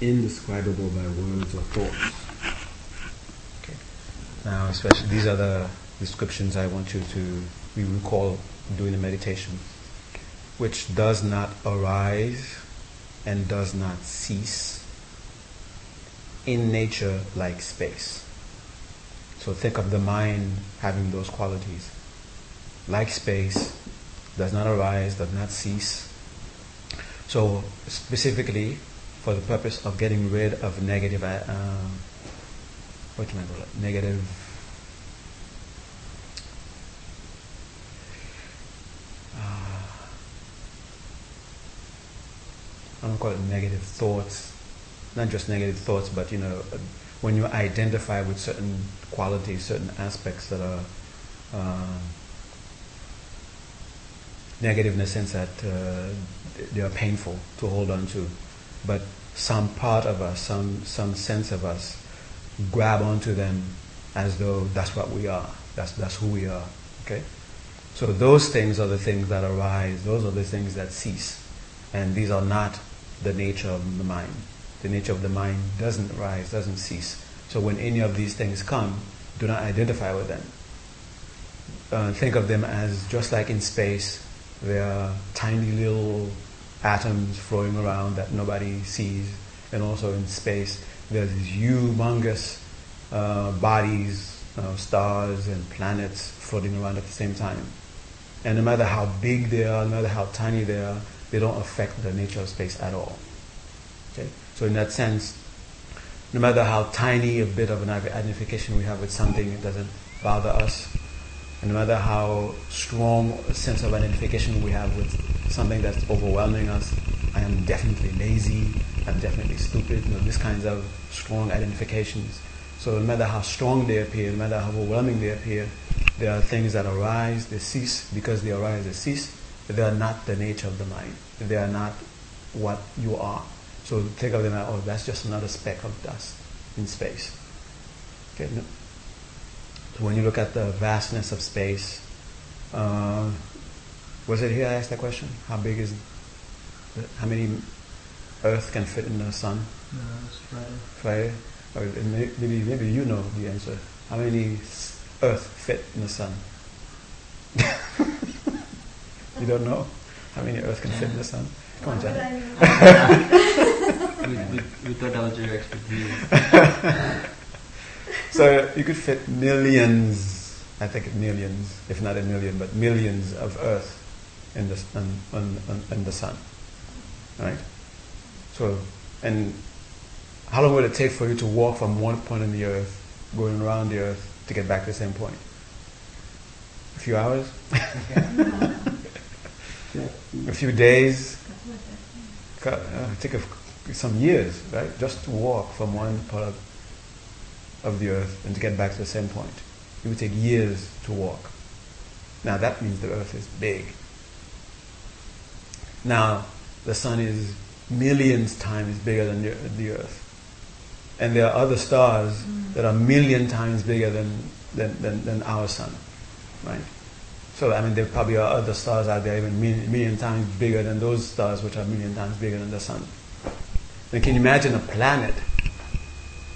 indescribable by words or thoughts. Okay. Now, especially these are the descriptions I want you to recall during the meditation, which does not arise and does not cease in nature like space. So think of the mind having those qualities. Like space, does not arise, does not cease. So specifically, for the purpose of getting rid of negative, uh, what can I call it? Negative. Uh, I don't call it negative thoughts, not just negative thoughts, but you know, when you identify with certain qualities, certain aspects that are uh, negative in the sense that uh, they are painful to hold on to, but some part of us, some some sense of us, grab onto them as though that's what we are. That's that's who we are. Okay, so those things are the things that arise. Those are the things that cease, and these are not the nature of the mind. The nature of the mind doesn't rise, doesn't cease. So when any of these things come, do not identify with them. Uh, think of them as just like in space, they are tiny little atoms floating around that nobody sees, and also in space, there's these humongous uh, bodies, uh, stars, and planets floating around at the same time. And no matter how big they are, no matter how tiny they are, they don't affect the nature of space at all. Okay? So in that sense, no matter how tiny a bit of an identification we have with something, it doesn't bother us. And no matter how strong a sense of identification we have with something that's overwhelming us, I am definitely lazy, I'm definitely stupid, you know, these kinds of strong identifications. So no matter how strong they appear, no matter how overwhelming they appear, there are things that arise, they cease, because they arise, they cease, they are not the nature of the mind. They are not what you are. So think of them as, oh, that's just another speck of dust in space. Okay. So when you look at the vastness of space, uh, was it here I asked that question? How big is, how many Earth can fit in the sun? No, it's Friday. Friday? Or maybe, maybe you know the answer. How many Earth fit in the sun? You don't know how many Earth can fit in the sun? Come on, Jen. we, we, we thought that was your expertise. so you could fit millions, I think millions, if not a million, but millions of Earth in the, on, on, on, in the sun. Right? So, and how long would it take for you to walk from one point in the Earth, going around the Earth, to get back to the same point? A few hours? a few days, uh, take a, some years, right? Just to walk from one part of, of the earth and to get back to the same point. It would take years to walk. Now that means the earth is big. Now the sun is millions times bigger than the, the earth. And there are other stars mm. that are million times bigger than, than, than, than our sun, right? So I mean, there probably are other stars out there even million, million times bigger than those stars, which are a million times bigger than the sun. And can you imagine a planet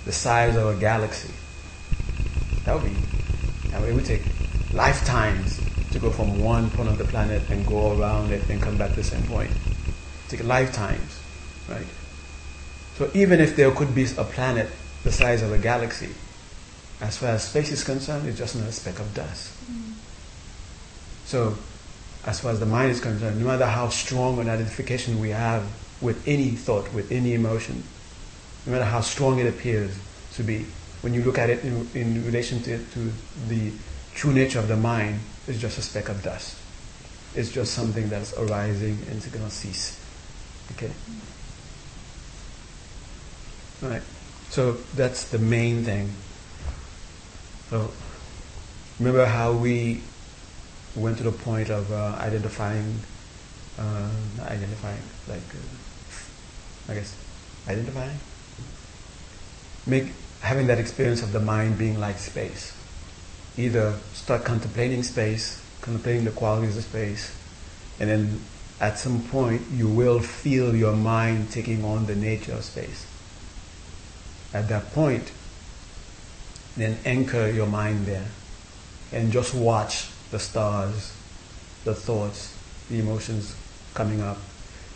the size of a galaxy? That would be. I mean, it would take lifetimes to go from one point of the planet and go around it and come back to the same point. It take lifetimes, right? So even if there could be a planet the size of a galaxy, as far as space is concerned, it's just another speck of dust. Mm. So, as far as the mind is concerned, no matter how strong an identification we have with any thought, with any emotion, no matter how strong it appears to be, when you look at it in, in relation to, to the true nature of the mind, it's just a speck of dust. It's just something that's arising and it's going to cease. Okay? All right. So that's the main thing. So remember how we went to the point of uh, identifying, uh, identifying, like, uh, I guess, identifying, make having that experience of the mind being like space. Either start contemplating space, contemplating the qualities of space, and then at some point you will feel your mind taking on the nature of space. At that point, then anchor your mind there and just watch the stars, the thoughts, the emotions coming up,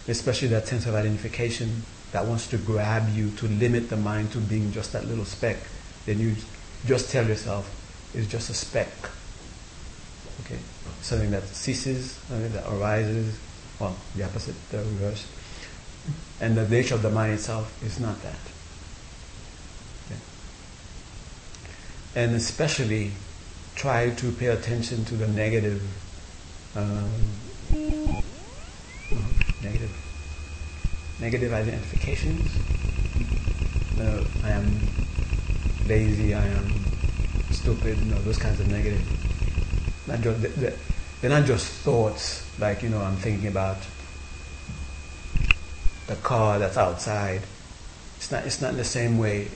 especially that sense of identification that wants to grab you to limit the mind to being just that little speck. Then you just tell yourself, it's just a speck. Okay? Something that ceases, something that arises, well, the opposite, the reverse. And the nature of the mind itself is not that. Okay? And especially try to pay attention to the negative, um, negative, negative identifications. Uh, I am lazy, I am stupid, you know, those kinds of negative. Not just, they're not just thoughts, like, you know, I'm thinking about the car that's outside. It's not, it's not the same way,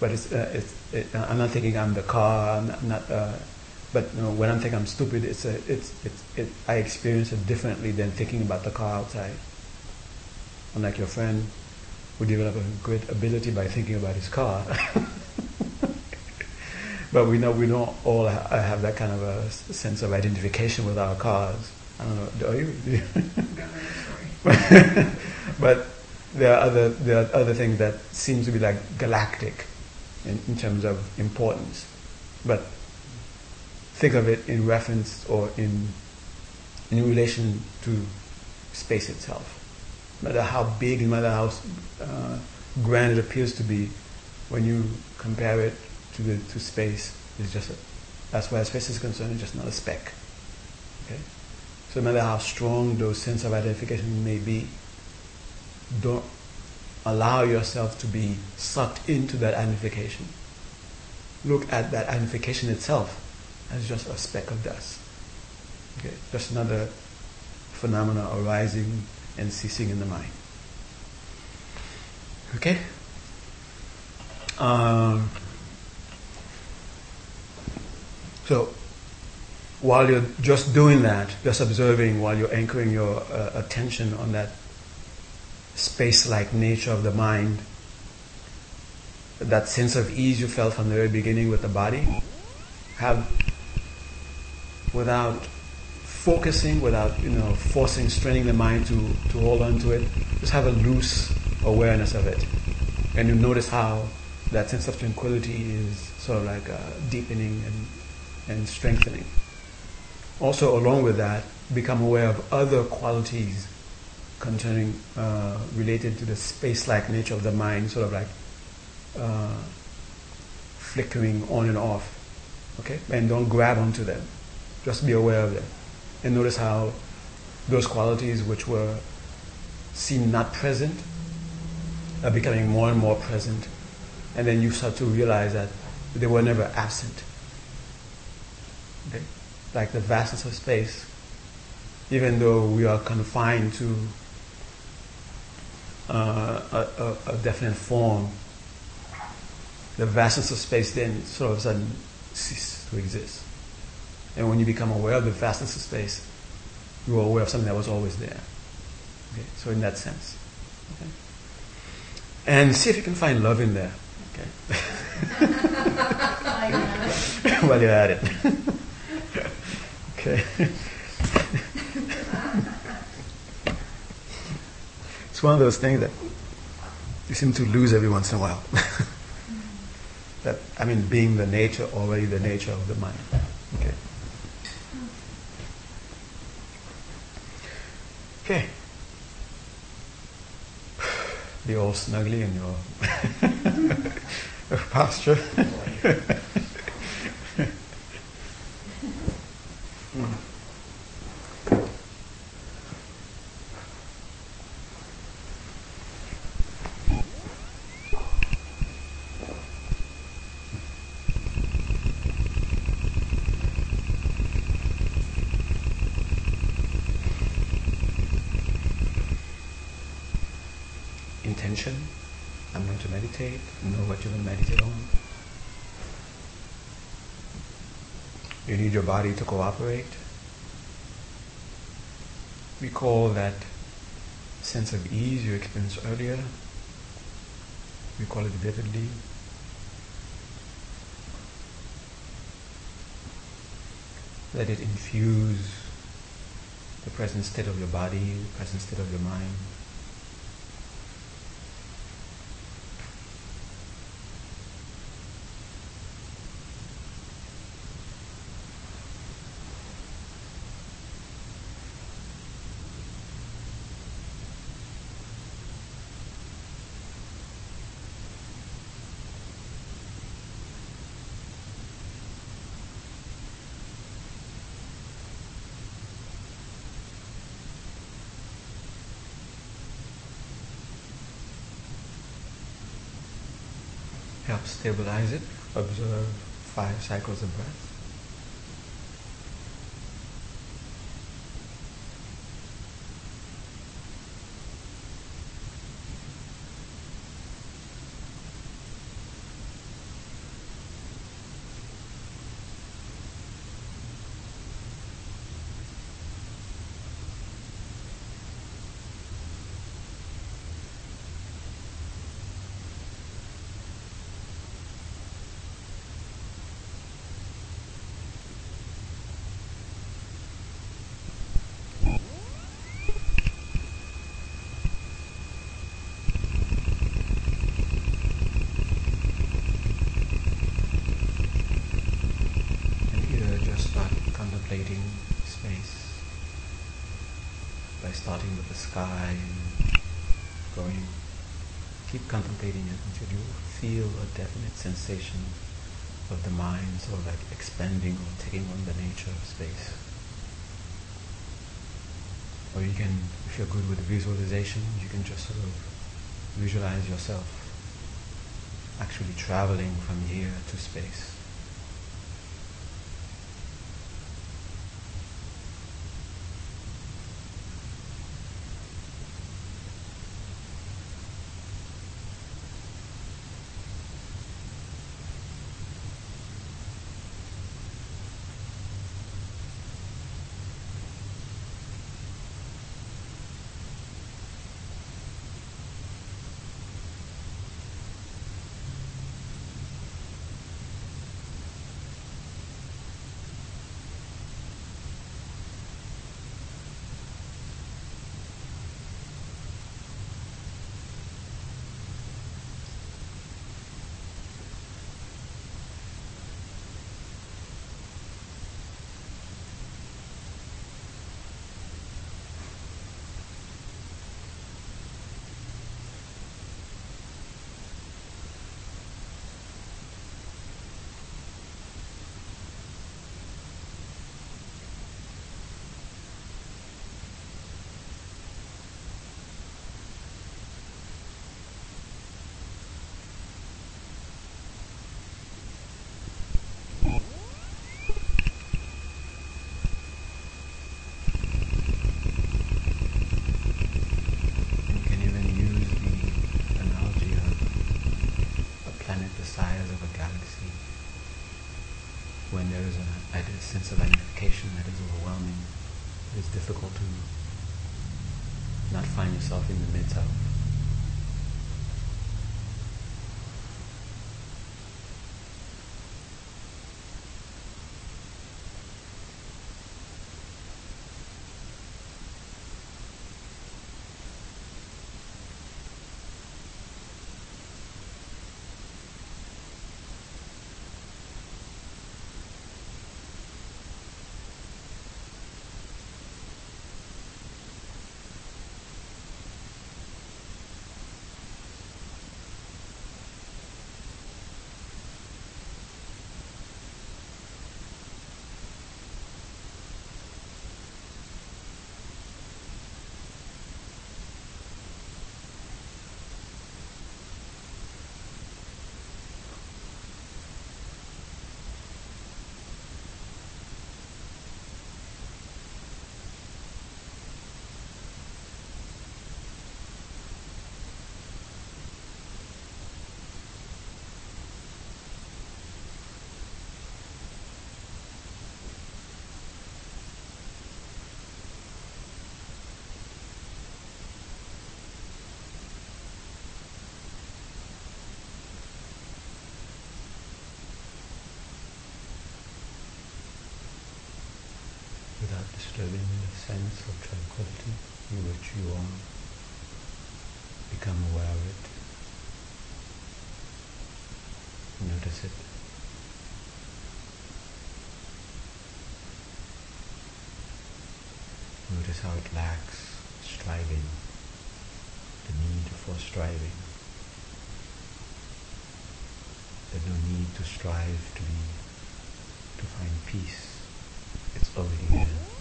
but it's, uh, it's it, I'm not thinking I'm the car, I'm not, not uh, but you know, when I'm thinking I'm stupid, it's a, it's, it's, it, I experience it differently than thinking about the car outside. Unlike your friend who developed a great ability by thinking about his car. but we know we don't all ha- have that kind of a sense of identification with our cars. I don't know. Do you? but there are other there are other things that seem to be like galactic in, in terms of importance. But think of it in reference or in in relation to space itself. No matter how big, no matter how uh, grand it appears to be, when you compare it to the to space, it's just a, that's where space is concerned. It's just not a speck. Okay, so no matter how strong those sense of identification may be, don't allow yourself to be sucked into that identification. Look at that identification itself as just a speck of dust. Okay, just another phenomena arising and ceasing in the mind. Okay? Um, so, while you're just doing that, just observing while you're anchoring your uh, attention on that space like nature of the mind, that sense of ease you felt from the very beginning with the body, have without focusing, without you know forcing, straining the mind to, to hold on to it, just have a loose awareness of it. And you notice how that sense of tranquility is sort of like uh, deepening and, and strengthening. Also, along with that, become aware of other qualities concerning uh, related to the space-like nature of the mind, sort of like uh, flickering on and off. Okay, and don't grab onto them. Just be aware of them, and notice how those qualities which were seem not present are becoming more and more present, and then you start to realize that they were never absent. Okay, like the vastness of space, even though we are confined to uh, a, a, a, definite form, the vastness of space then sort of sudden ceases to exist. And when you become aware of the vastness of space, you are aware of something that was always there. Okay? So in that sense. Okay? And see if you can find love in there. Okay? While you're at it. okay. It's one of those things that you seem to lose every once in a while. that I mean, being the nature already the nature of the mind. Okay. Okay. Be all snuggly in your posture. intention. I'm going to meditate. Know what you're going to meditate on. You need your body to cooperate. Recall that sense of ease you experienced earlier. recall it vividly. Let it infuse the present state of your body, the present state of your mind. Stabilize it. Observe five cycles of breath. And here just start contemplating space by and going. Keep contemplating it until you feel a definite sensation of the mind sort of like expanding or taking on the nature of space. Or you can, if you're good with visualization, you can just sort of visualize yourself actually traveling from here to space. You can even use the analogy of a planet the size of a galaxy. When there is a, a sense of magnification that is overwhelming, it is difficult to not find yourself in the midst disturbing the sense of tranquility in which you are. Become aware of it. Notice it. Notice how it lacks striving, the need for striving. There's no need to strive to be, to find peace. It's already there.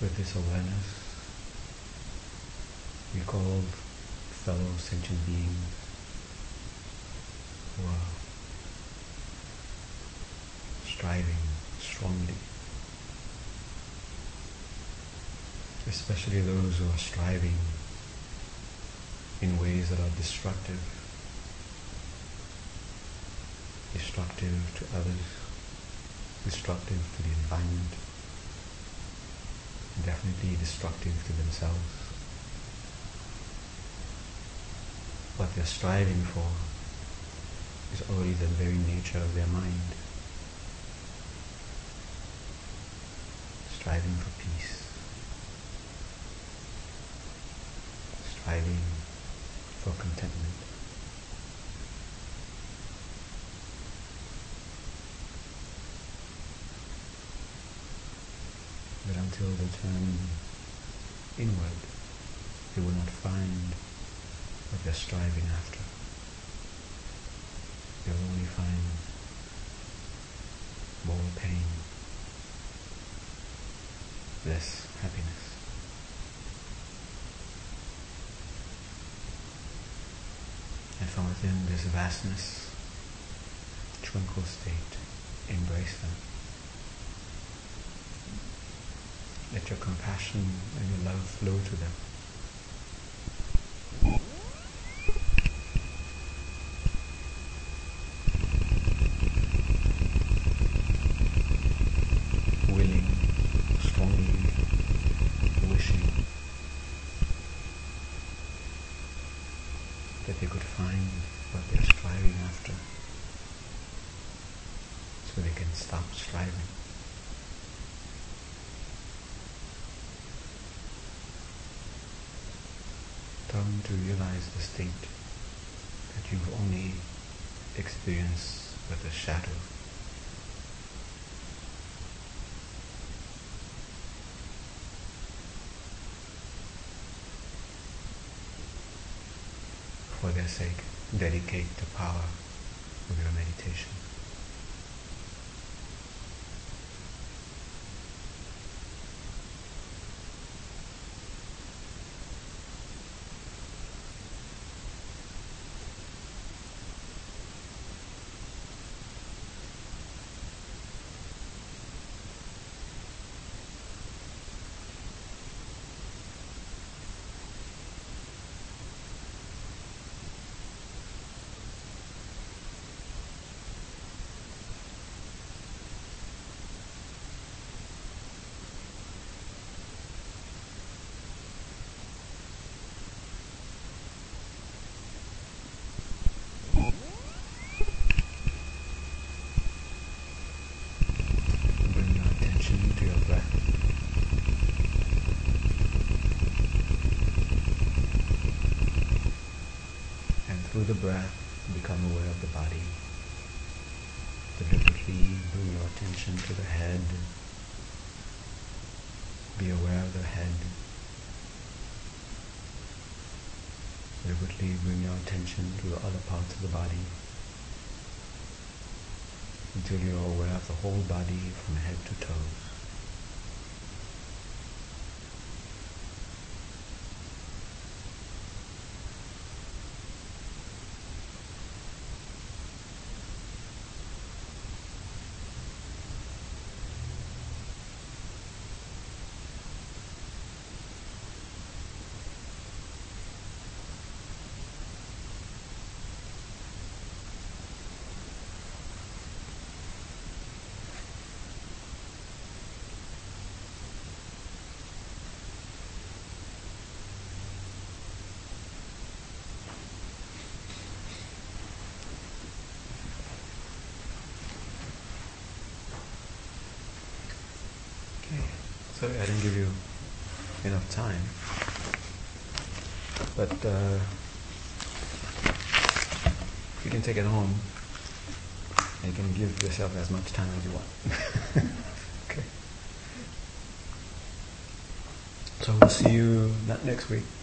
with this awareness, we call fellow sentient beings. Who are striving strongly, especially those who are striving in ways that are destructive, destructive to others, destructive to the environment definitely destructive to themselves. What they're striving for is already the very nature of their mind. Striving for peace. Striving for contentment. But until they turn inward, they will not find what they're striving after. They will only find more pain, less happiness. And from within this vastness, tranquil state, embrace them. Let your compassion and your love flow to them. Willing, strongly wishing that they could find what they're striving after so they can stop striving. come the state that you've only experienced with a shadow. For their sake, dedicate the power of your meditation. Bring your attention to your breath. And through the breath, become aware of the body. Deliberately bring your attention to the head. Be aware of the head. Deliberately bring your attention to the other parts of the body until you are aware of the whole body from head to toes. Sorry, I didn't give you enough time. But uh, you can take it home. And you can give yourself as much time as you want. okay. So we'll see you not next week. Week.